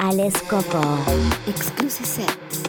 Alex Coco. Exclusive sets.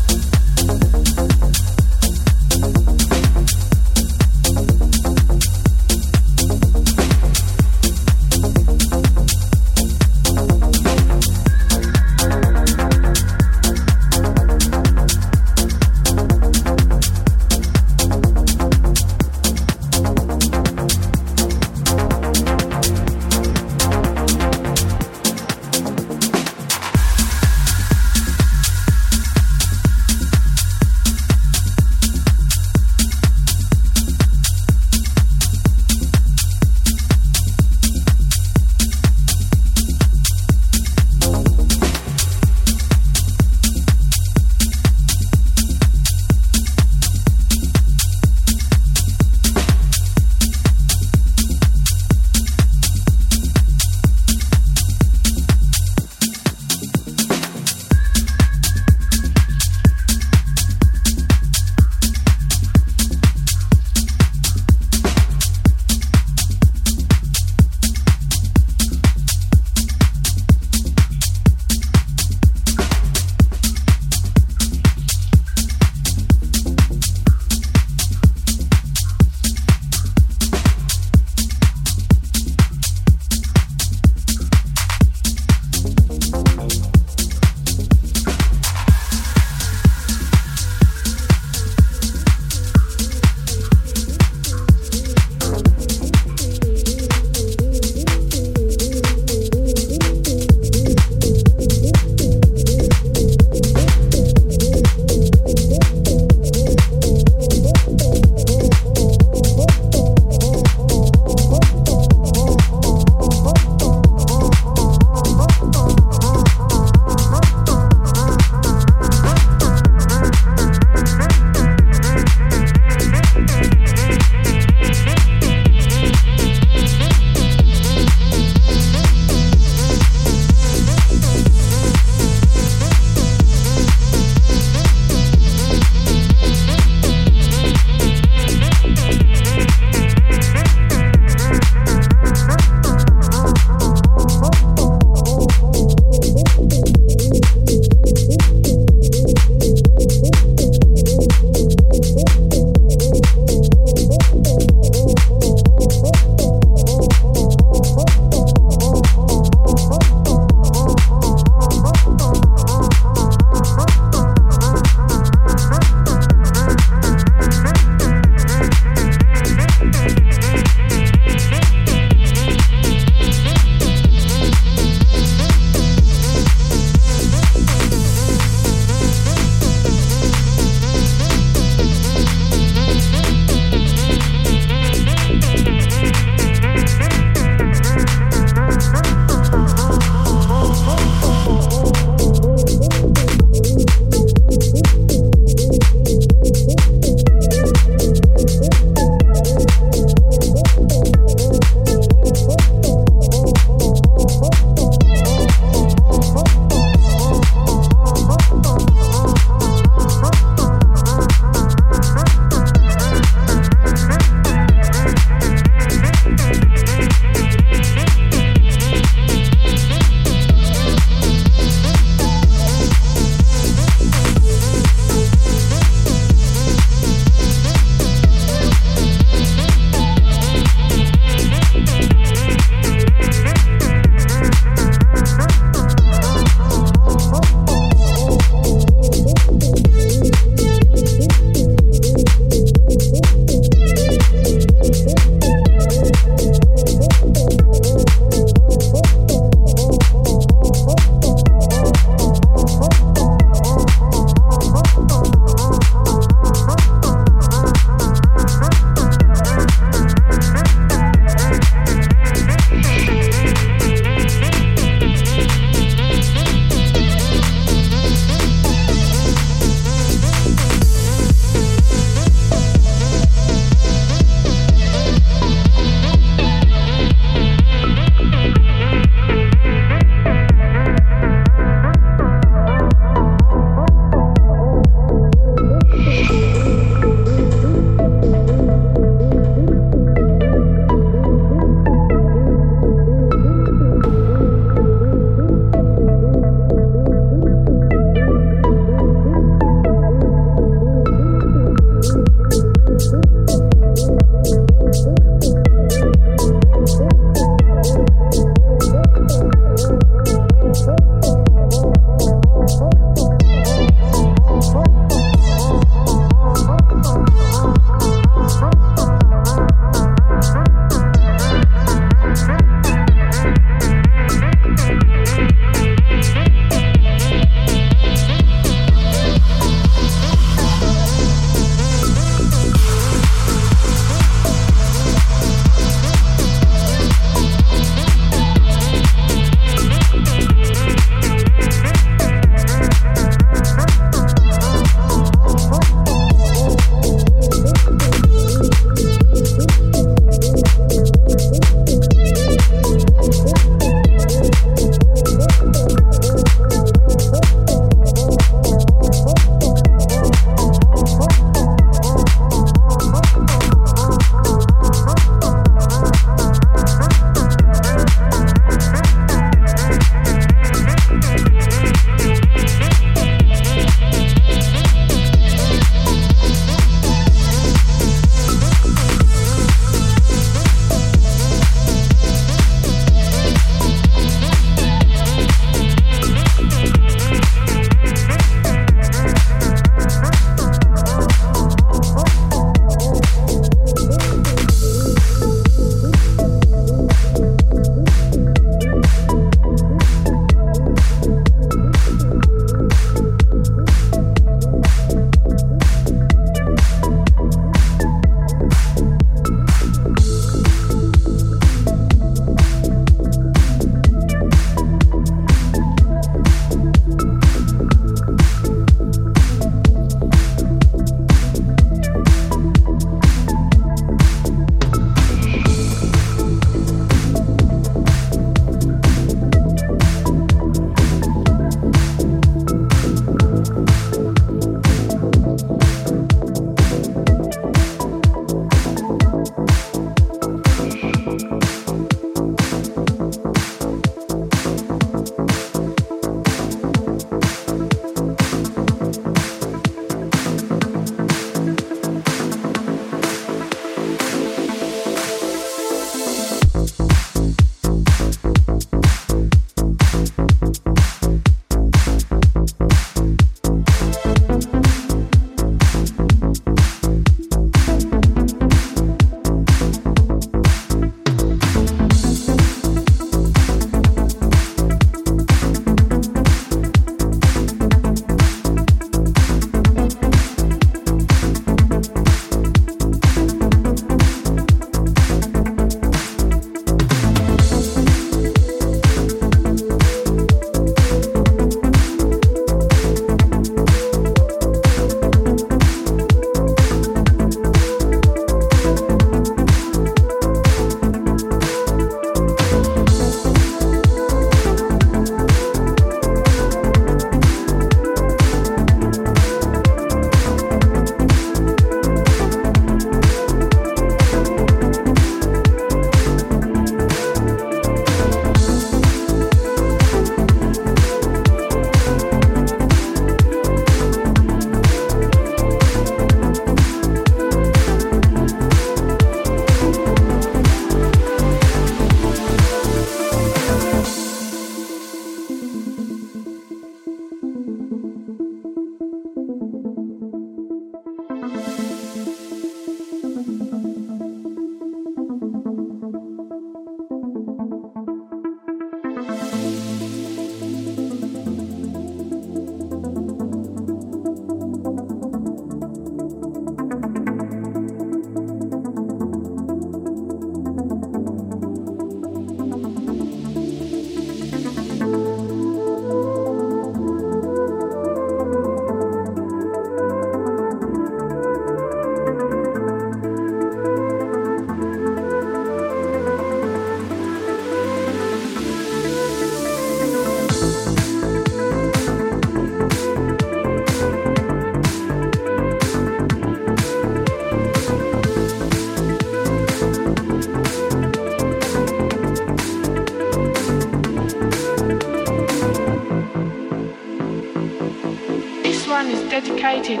Dedicated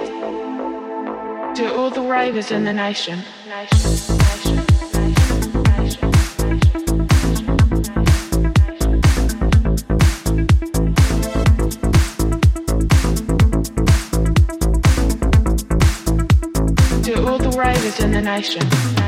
to all the ravers in the nation. nation, in the nation.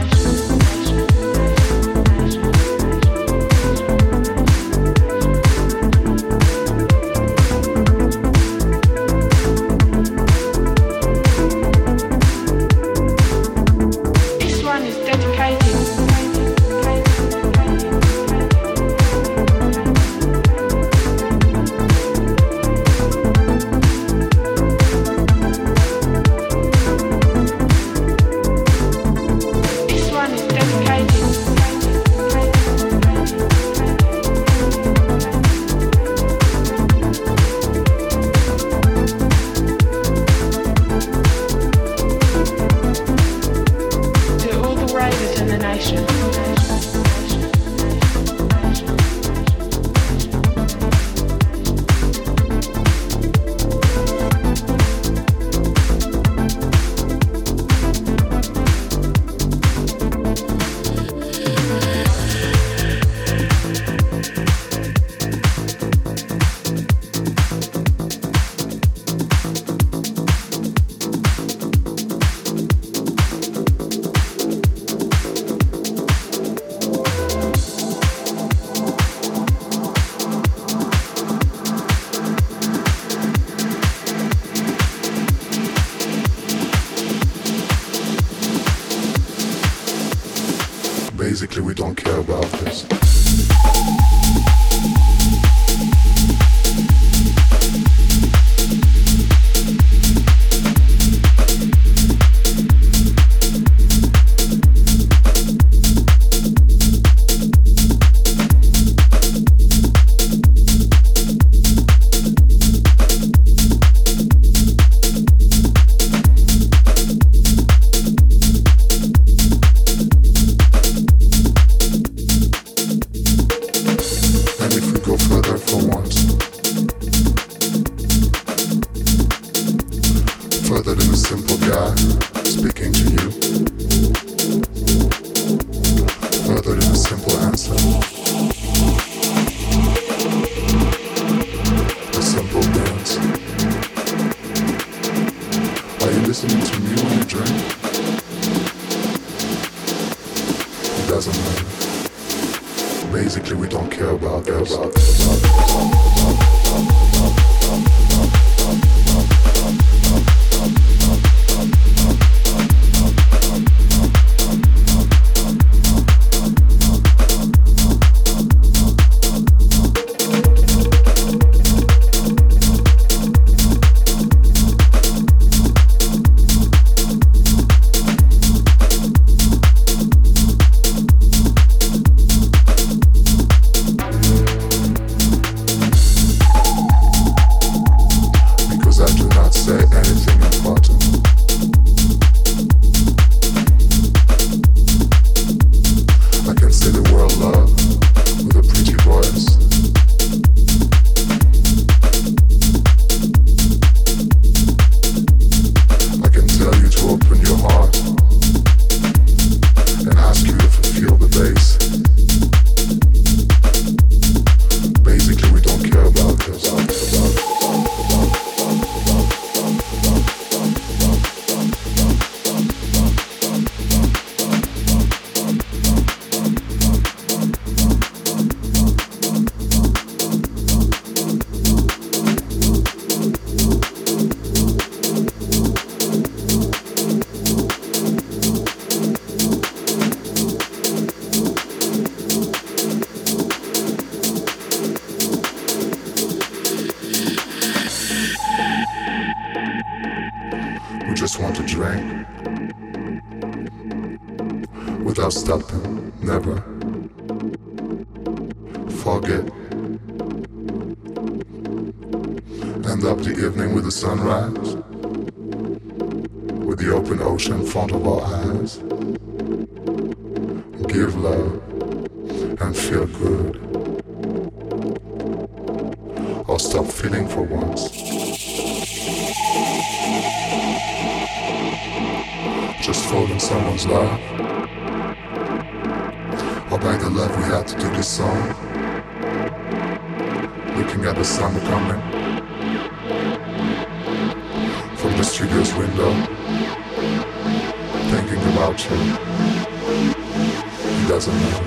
It doesn't matter.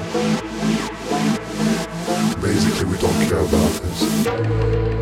Basically, we don't care about this.